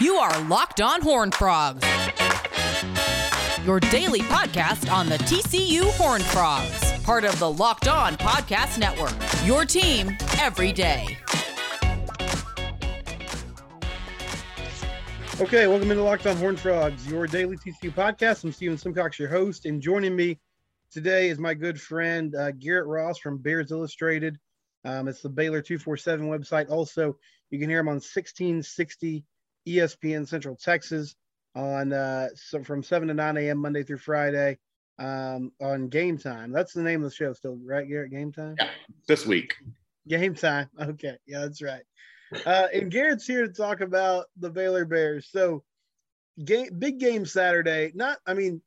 You are Locked On Horn Frogs, your daily podcast on the TCU Horn Frogs, part of the Locked On Podcast Network. Your team every day. Okay, welcome into Locked On Horn Frogs, your daily TCU podcast. I'm Steven Simcox, your host, and joining me today is my good friend uh, Garrett Ross from Bears Illustrated. Um, it's the Baylor 247 website. Also, you can hear him on 1660 ESPN Central Texas on uh, so from 7 to 9 a.m. Monday through Friday um, on Game Time. That's the name of the show, still, right, Garrett? Game Time? Yeah, this week. Game Time. Okay. Yeah, that's right. Uh, and Garrett's here to talk about the Baylor Bears. So, game, big game Saturday. Not, I mean,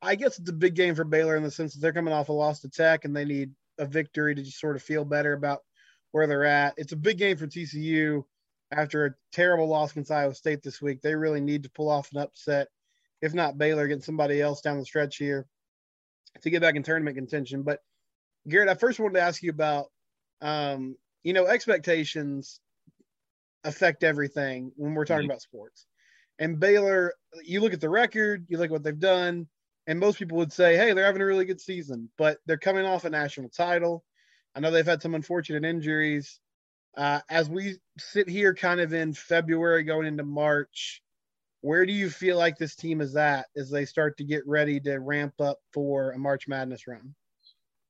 I guess it's a big game for Baylor in the sense that they're coming off a loss to Tech and they need a victory to just sort of feel better about where they're at. It's a big game for TCU after a terrible loss against Iowa State this week. They really need to pull off an upset, if not Baylor, getting somebody else down the stretch here to get back in tournament contention. But Garrett, I first wanted to ask you about, um, you know, expectations affect everything when we're talking mm-hmm. about sports. And Baylor, you look at the record, you look at what they've done, and most people would say, hey, they're having a really good season, but they're coming off a national title. I know they've had some unfortunate injuries. Uh, as we sit here kind of in February going into March, where do you feel like this team is at as they start to get ready to ramp up for a March Madness run?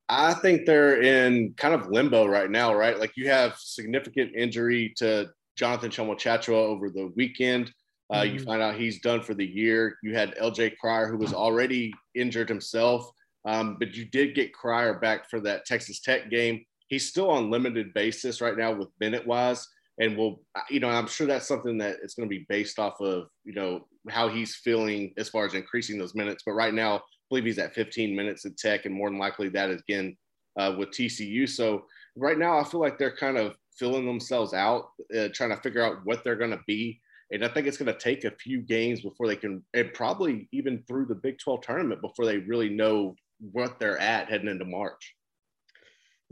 I think they're in kind of limbo right now, right? Like you have significant injury to Jonathan Tchamwa over the weekend. Uh, mm-hmm. You find out he's done for the year. You had LJ Cryer, who was already injured himself, um, but you did get Cryer back for that Texas Tech game. He's still on limited basis right now with minute wise, and we'll, you know I'm sure that's something that it's going to be based off of you know how he's feeling as far as increasing those minutes. But right now, I believe he's at 15 minutes at Tech, and more than likely that again uh, with TCU. So right now, I feel like they're kind of filling themselves out, uh, trying to figure out what they're going to be. And I think it's going to take a few games before they can, and probably even through the Big 12 tournament before they really know what they're at heading into March.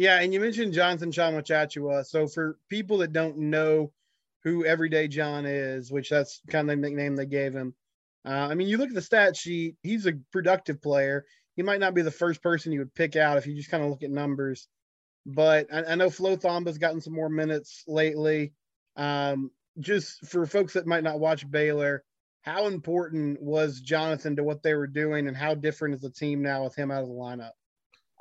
Yeah, and you mentioned Jonathan Tchamwa Tchatchoua. So for people that don't know who Everyday John is, which that's kind of the nickname they gave him. Uh, I mean, you look at the stat sheet, he's a productive player. He might not be the first person you would pick out if you just kind of look at numbers. But I, I know Flo Thamba's gotten some more minutes lately. Um, just for folks that might not watch Baylor, how important was Jonathan to what they were doing, and how different is the team now with him out of the lineup?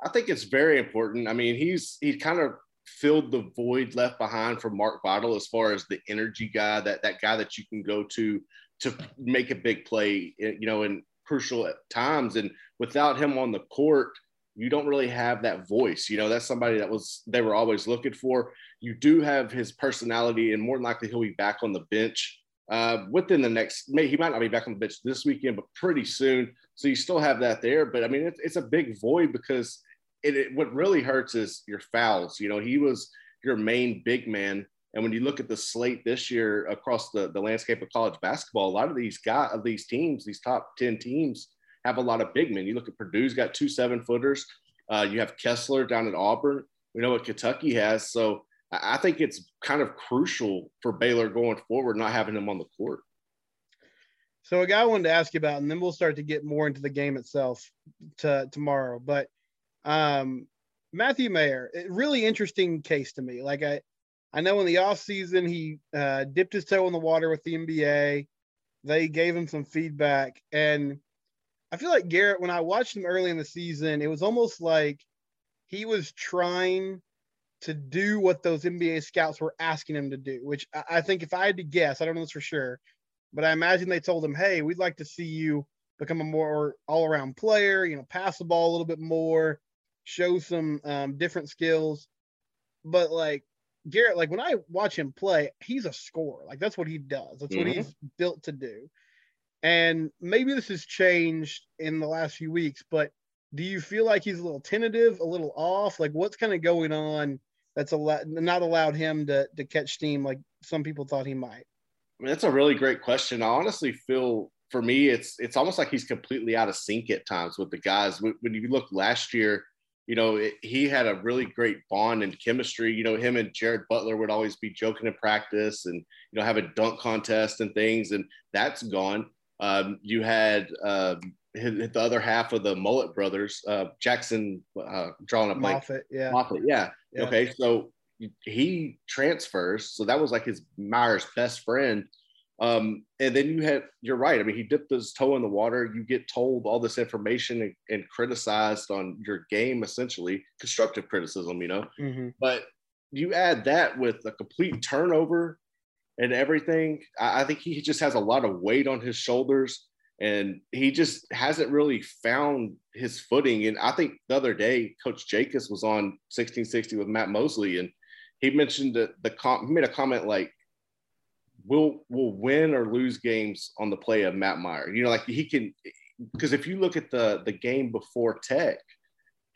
I think it's very important. I mean, he's he kind of filled the void left behind from Mark Vital as far as the energy guy, that that guy that you can go to to make a big play, you know, in crucial times. And without him on the court, you don't really have that voice. You know, that's somebody that was they were always looking for. You do have his personality, and more than likely he'll be back on the bench uh, within the next. May, he might not be back on the bench this weekend, but pretty soon. So you still have that there. But I mean, it's, it's a big void because it, it, what really hurts is your fouls. You know, he was your main big man. And when you look at the slate this year across the, the landscape of college basketball, a lot of these guys of these teams, these top 10 teams, have a lot of big men. You look at Purdue's got two seven footers. Uh, you have Kessler down at Auburn. We know what Kentucky has. So I think it's kind of crucial for Baylor going forward, not having him on the court. So a guy I wanted to ask you about, and then we'll start to get more into the game itself to, tomorrow. But um, Matthew Mayer, really interesting case to me. Like I, I know in the off season he uh, dipped his toe in the water with the NBA. They gave him some feedback, and I feel like Garrett, when I watched him early in the season, it was almost like he was trying to do what those NBA scouts were asking him to do, which I think if I had to guess, I don't know this for sure, but I imagine they told him, hey, we'd like to see you become a more all around player, you know, pass the ball a little bit more, show some um, different skills. But like Garrett, like when I watch him play, he's a scorer. Like that's what he does, that's mm-hmm. what he's built to do. And maybe this has changed in the last few weeks, but do you feel like he's a little tentative, a little off? Like what's kind of going on that's a lot not allowed him to to catch steam like some people thought he might? I mean, that's a really great question. I honestly feel for me, it's it's almost like he's completely out of sync at times with the guys. When, when you look last year, you know, it, he had a really great bond and chemistry. You know, him and Jared Butler would always be joking in practice and, you know, have a dunk contest and things, and that's gone. Um, you had uh, the other half of the Mullet brothers, uh, Jackson, uh, drawing a blank. Moffatt, yeah. Moffatt, yeah. Yeah. Okay, so he transfers, so that was like his Mayer's best friend. Um, and then you had, you're right. I mean, he dipped his toe in the water. You get told all this information and, and criticized on your game, essentially constructive criticism, you know. Mhm. But you add that with a complete turnover and everything. I, I think he just has a lot of weight on his shoulders and he just hasn't really found his footing. And I think the other day, Coach Jacobs was on 1660 with Matt Mosley, and he mentioned that the com- he made a comment like, "We'll we'll win or lose games on the play of Matt Mayer." You know, like he can because if you look at the the game before Tech,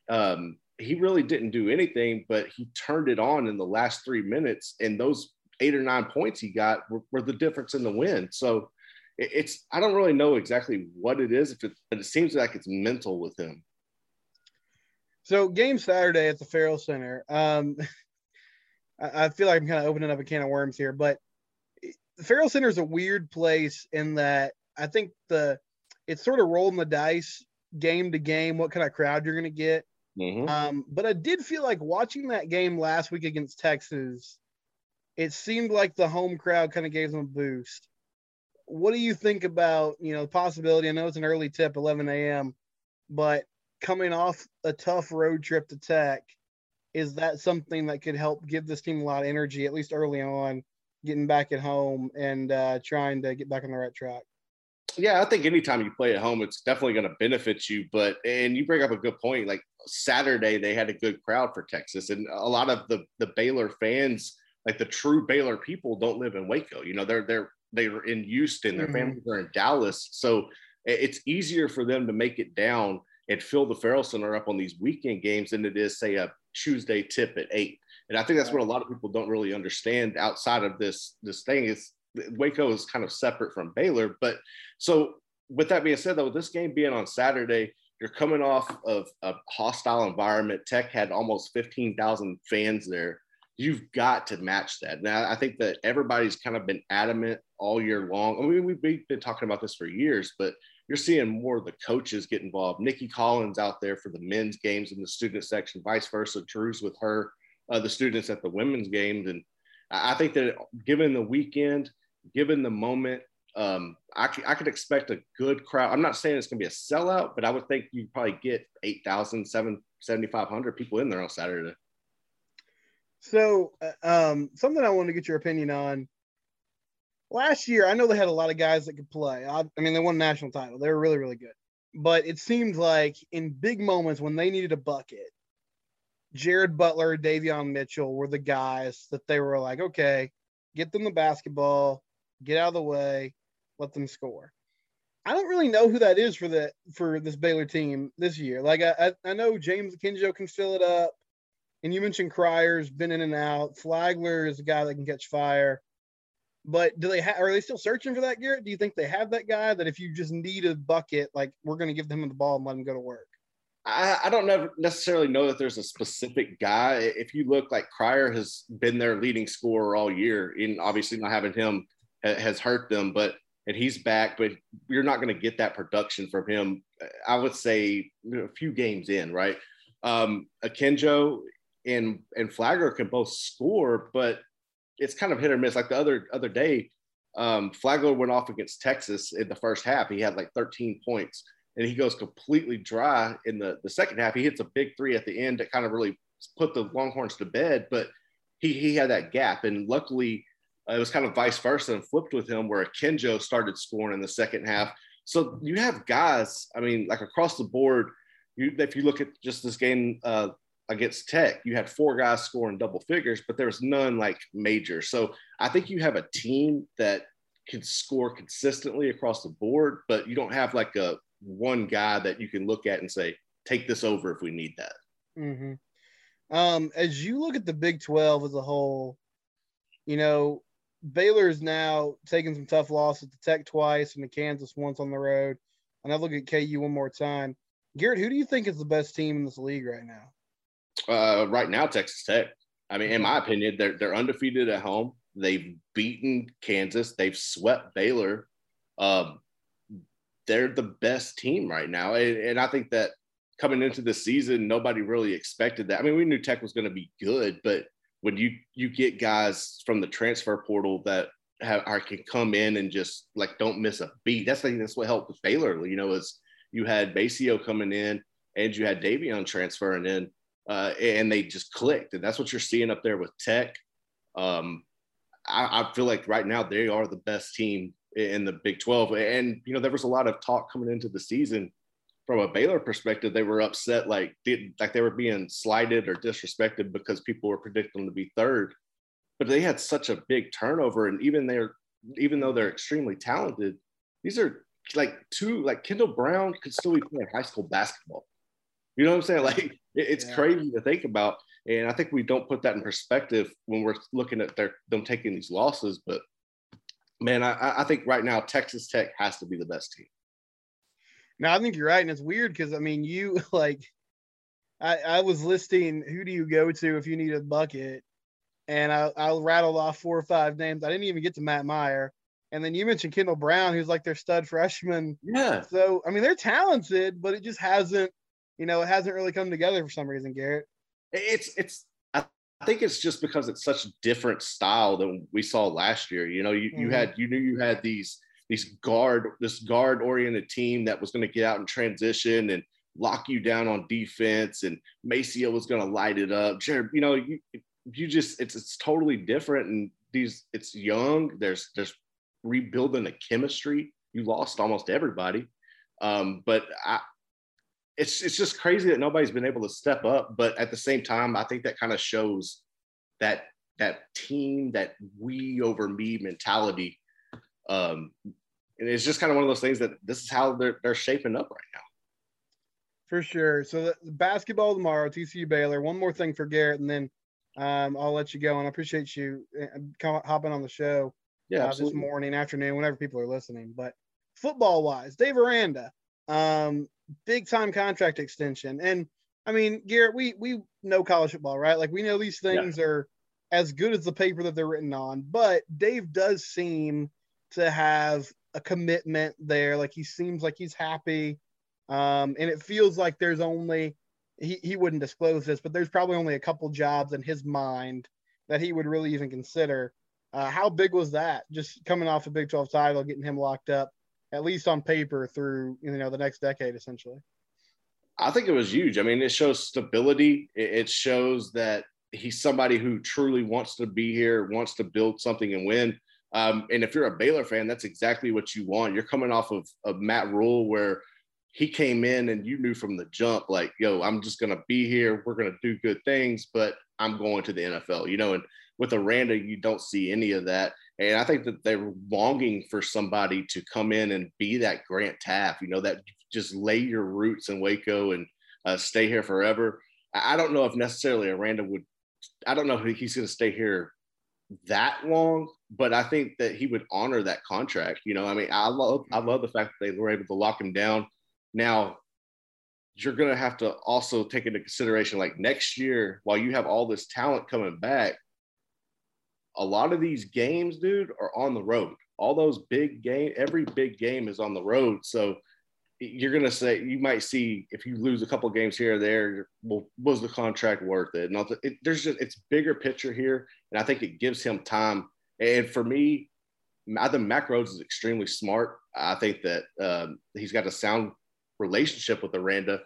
um, he really didn't do anything, but he turned it on in the last three minutes, and those eight or nine points he got were, were the difference in the win. So it- it's I don't really know exactly what it is, if it, but it seems like it's mental with him. So game Saturday at the Ferrell Center. Um, I, I feel like I'm kind of opening up a can of worms here, but the Ferrell Center is a weird place in that I think the it's sort of rolling the dice game to game what kind of crowd you're going to get. Mhm. Um, but I did feel like watching that game last week against Texas, it seemed like the home crowd kind of gave them a boost. What do you think about, you know, the possibility? I know it's an early tip, 11 a.m., but coming off a tough road trip to Tech, is that something that could help give this team a lot of energy, at least early on, getting back at home and uh, trying to get back on the right track? Yeah, I think anytime you play at home, it's definitely going to benefit you. But and you bring up a good point. Like Saturday, they had a good crowd for Texas, and a lot of the the Baylor fans, like the true Baylor people, don't live in Waco. You know, they're they're they're in Houston. Their Mhm. families are in Dallas, so it's easier for them to make it down and fill the Ferrell Center up on these weekend games than it is, say, a Tuesday tip at eight. And I think that's what a lot of people don't really understand outside of this this thing is Waco is kind of separate from Baylor. But so with that being said, though, with this game being on Saturday, you're coming off of a hostile environment. Tech had almost 15,000 fans there. You've got to match that. Now, I think that everybody's kind of been adamant all year long. I mean, we've we've been talking about this for years, but you're seeing more of the coaches get involved. Nicki Collins out there for the men's games in the student section, vice versa. Drew's with her, uh, the students at the women's games. And I think that given the weekend, given the moment, um, I, c- I could expect a good crowd. I'm not saying it's going to be a sellout, but I would think you probably get 8,000, 7,500 people in there on Saturday. So, uh, um, something I wanted to get your opinion on. Last year, I know they had a lot of guys that could play. I, I mean, they won a national title. They were really, really good. But it seemed like in big moments when they needed a bucket, Jared Butler, Davion Mitchell were the guys that they were like, okay, get them the basketball, get out of the way, let them score. I don't really know who that is for the for this Baylor team this year. Like I, I, I know James Kinjo can fill it up. And you mentioned Cryer's been in and out. Flagler is a guy that can catch fire. But do they have? Are they still searching for that, Garrett? Do you think they have that guy that if you just need a bucket, like we're going to give them the ball and let him go to work? I, I don't necessarily know that there's a specific guy. If you look like Cryer has been their leading scorer all year, and obviously not having him has hurt them, but and he's back, but you're not going to get that production from him. I would say a few games in, right? Um, Akinjo and and Flagler can both score, but it's kind of hit or miss. Like the other other day, um, Flagler went off against Texas in the first half. He had like 13 points, and he goes completely dry in the the second half. He hits a big three at the end that kind of really put the Longhorns to bed, but he he had that gap, and luckily uh, it was kind of vice versa and flipped with him, where Kenjo started scoring in the second half. So you have guys, I mean, like across the board. You, if you look at just this game uh, against Tech, you had four guys scoring double figures, but there was none like major. So I think you have a team that can score consistently across the board, but you don't have like a one guy that you can look at and say, take this over if we need that. Mm-hmm. Um, as you look at the Big 12 as a whole, you know, Baylor is now taking some tough losses to Tech twice and to Kansas once on the road. And I look at KU one more time. Garrett, who do you think is the best team in this league right now? Uh, right now, Texas Tech. I mean, in my opinion, they're they're undefeated at home. They've beaten Kansas. They've swept Baylor. Um, they're the best team right now, and, and I think that coming into the season, nobody really expected that. I mean, we knew Tech was going to be good, but when you you get guys from the transfer portal that have are, can come in and just like don't miss a beat. That's like that's what helped with Baylor. You know, is you had MaCio coming in and you had Davion transferring in, uh, and they just clicked. And that's what you're seeing up there with Tech. Um, I, I, feel like right now they are the best team in the Big 12. And, you know, there was a lot of talk coming into the season from a Baylor perspective. They were upset, like, did, like they were being slighted or disrespected because people were predicting them to be third. But they had such a big turnover. And even they're, even though they're extremely talented, these are like two, like Kendall Brown could still be playing high school basketball. You know what I'm saying? Like it's yeah. crazy to think about. And I think we don't put that in perspective when we're looking at their them taking these losses. But man, I, I think right now Texas Tech has to be the best team. No, I think you're right, and it's weird because I mean, you like, I, I was listing who do you go to if you need a bucket, and I, I rattled off four or five names. I didn't even get to Matt Mayer, and then you mentioned Kendall Brown, who's like their stud freshman. Yeah. So I mean, they're talented, but it just hasn't you know, it hasn't really come together for some reason, Garrett. It's it's I think it's just because it's such a different style than we saw last year. You know, you, mm-hmm. you had you knew you had these these guard this guard oriented team that was going to get out and transition and lock you down on defense and MaCio was going to light it up. Jared, you know, you you just it's it's totally different and these it's young. There's there's rebuilding the chemistry. You lost almost everybody. Um, but I, it's it's just crazy that nobody's been able to step up. But at the same time, I think that kind of shows that that team, that we over me mentality. Um, and it's just kind of one of those things that this is how they're they're shaping up right now. For sure. So the, the basketball tomorrow, TCU Baylor. One more thing for Garrett, and then um, I'll let you go. And I appreciate you uh, hopping on the show. Yeah, uh, this morning, afternoon, whenever people are listening. But football wise, Dave Aranda, um, big time contract extension. And I mean, Garrett, we we know college football, right? Like we know these things yeah. are as good as the paper that they're written on. But Dave does seem to have a commitment there. Like he seems like he's happy. Um, and it feels like there's only he, he wouldn't disclose this, but there's probably only a couple jobs in his mind that he would really even consider. Uh, how big was that? Just coming off a Big 12 title, getting him locked up at least on paper through you know the next decade essentially. I think it was huge. I mean it shows stability. It shows that he's somebody who truly wants to be here wants to build something and win. Um, and if you're a baylor fan that's exactly what you want. You're coming off of, of matt rhule where he came in and you knew from the jump like yo i'm just going to be here. We're going to do good things but i'm going to the nfl you know and with aranda you don't see any of that and I think that they're longing for somebody to come in and be that Grant Teaff, you know, that just lay your roots in Waco and uh, stay here forever. I don't know if necessarily Aranda would, I don't know if he's going to stay here that long, but I think that he would honor that contract. You know, I mean, I love, I love the fact that they were able to lock him down. Now, you're going to have to also take into consideration like next year, while you have all this talent coming back, a lot of these games, dude, are on the road. All those big game, every big game is on the road. So you're gonna say you might see if you lose a couple games here or there, well, was the contract worth it? And it, there's just it's bigger picture here, and I think it gives him time. And for me, I think Mack Rhoades is extremely smart. I think that um, he's got a sound relationship with Aranda,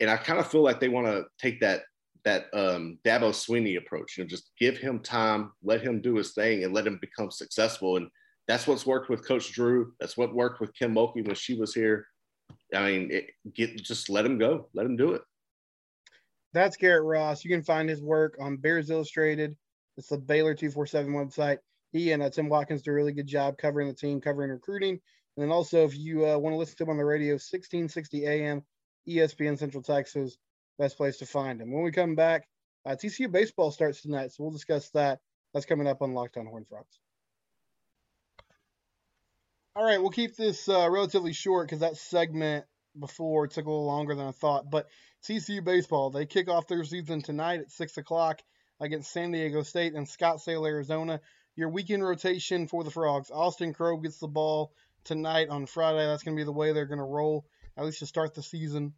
and I kind of feel like they want to take that that um, Dabo Swinney approach. You know, just give him time, let him do his thing, and let him become successful. And that's what's worked with Coach Drew. That's what worked with Kim Mulkey when she was here. I mean, it, get just let him go, let him do it. That's Garrett Ross. You can find his work on Bears Illustrated. It's the Baylor 247 website. He and uh, Tim Watkins do a really good job covering the team, covering recruiting. And then also, if you uh, want to listen to him on the radio, 1660 AM, ESPN Central Texas best place to find him. When we come back, uh, TCU baseball starts tonight, so we'll discuss that. That's coming up on Locked On Horn Frogs. All right, we'll keep this uh, relatively short because that segment before. Took a little longer than I thought. But TCU baseball, they kick off their season tonight at six o'clock against San Diego State in Scottsdale, Arizona. Your weekend rotation for the Frogs. Austin Krob gets the ball tonight on Friday. That's going to be the way they're going to roll, at least to start the season.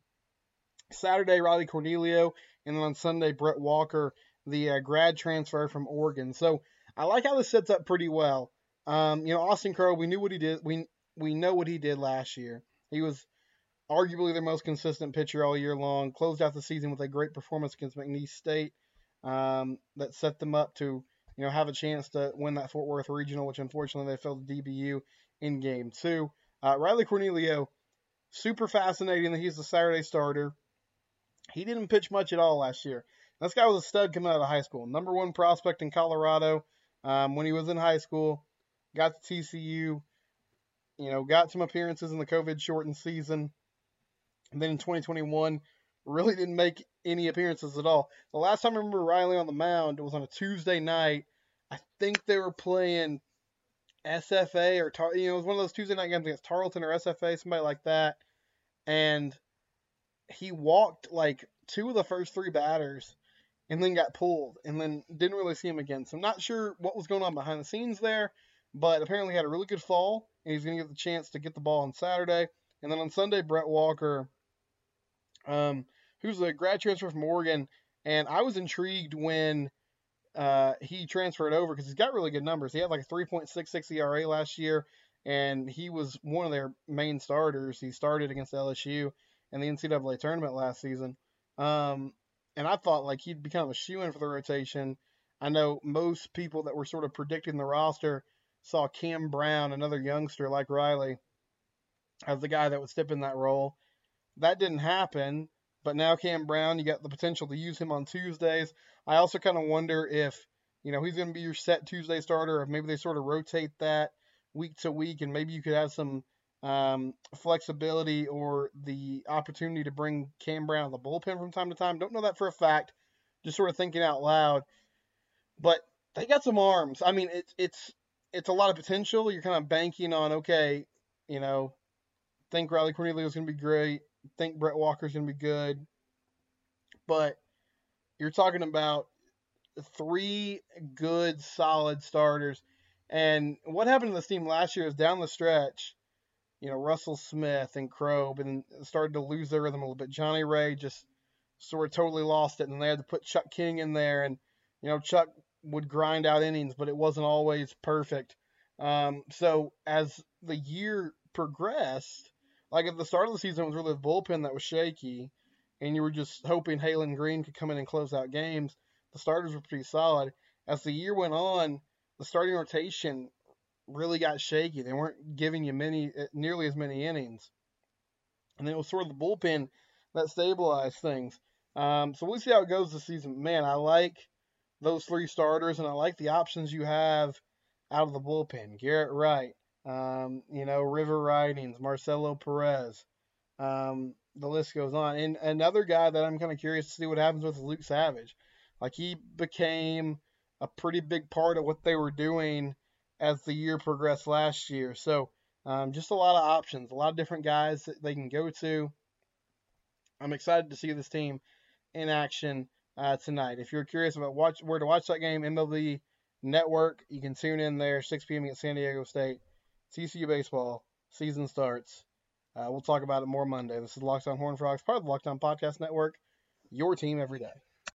Saturday, Riley Cornelio, and then on Sunday, Brett Walker, the uh, grad transfer from Oregon. So I like how this sets up pretty well. Um, you know, Austin Krob, we knew what he did. We we know what he did last year. He was arguably their most consistent pitcher all year long. Closed out the season with a great performance against McNeese State um, that set them up to you know have a chance to win that Fort Worth regional, which unfortunately they fell to DBU in game two. Uh, Riley Cornelio, super fascinating that he's the Saturday starter. He didn't pitch much at all last year. This guy was a stud coming out of high school. Number one prospect in Colorado um, when he was in high school. Got to TCU. You know, got some appearances in the COVID shortened season. And then in 2021, really didn't make any appearances at all. The last time I remember Riley on the mound was on a Tuesday night. I think they were playing SFA or you know it was one of those Tuesday night games against Tarleton or SFA, somebody like that, and he walked like two of the first three batters, and then got pulled, and then didn't really see him again. So I'm not sure what was going on behind the scenes there, but apparently had a really good fall, and he's going to get the chance to get the ball on Saturday, and then on Sunday Brett Walker, um, who's a grad transfer from Oregon, and I was intrigued when uh, he transferred over because he's got really good numbers. He had like a 3.66 ERA last year, and he was one of their main starters. He started against LSU in the NCAA tournament last season. Um, and I thought like he'd become a shoe in for the rotation. I know most people that were sort of predicting the roster saw Cam Brown, another youngster like Riley, as the guy that would step in that role. That didn't happen. But now Cam Brown, you got the potential to use him on Tuesdays. I also kind of wonder if, you know, he's going to be your set Tuesday starter, or maybe they sort of rotate that week to week, and maybe you could have some um, flexibility or the opportunity to bring Cam Brown the bullpen from time to time. Don't know that for a fact. Just sort of thinking out loud. But they got some arms. I mean, it's it's it's a lot of potential. You're kind of banking on okay, you know, think Riley Cornelio is going to be great think Brett Walker is going to be good. But you're talking about three good, solid starters. And what happened to this team last year is down the stretch, you know, Russell Smith and Krob and started to lose their rhythm a little bit. Johnny Ray just sort of totally lost it, and they had to put Chuck King in there. And, you know, Chuck would grind out innings, but it wasn't always perfect. Um, so as the year progressed, like at the start of the season, it was really the bullpen that was shaky, and you were just hoping Haylen Green could come in and close out games. The starters were pretty solid. As the year went on, the starting rotation really got shaky. They weren't giving you many, eh, nearly as many innings, and it was sort of the bullpen that stabilized things. Um, so we'll see how it goes this season. Man, I like those three starters, and I like the options you have out of the bullpen. Garrett Wright, um, you know, River Ridings, Marcelo Perez. Um, the list goes on. And another guy that I'm kind of curious to see what happens with is Luke Savage. Like he became a pretty big part of what they were doing as the year progressed last year. So um, just a lot of options, a lot of different guys that they can go to. I'm excited to see this team in action uh, tonight. If you're curious about watch where to watch that game, MLB Network, you can tune in there 6 p.m. against San Diego State. TCU baseball season starts. Uh, we'll talk about it more Monday. This is Locked On Horn Frogs, part of the Locked On Podcast Network. Your team every day.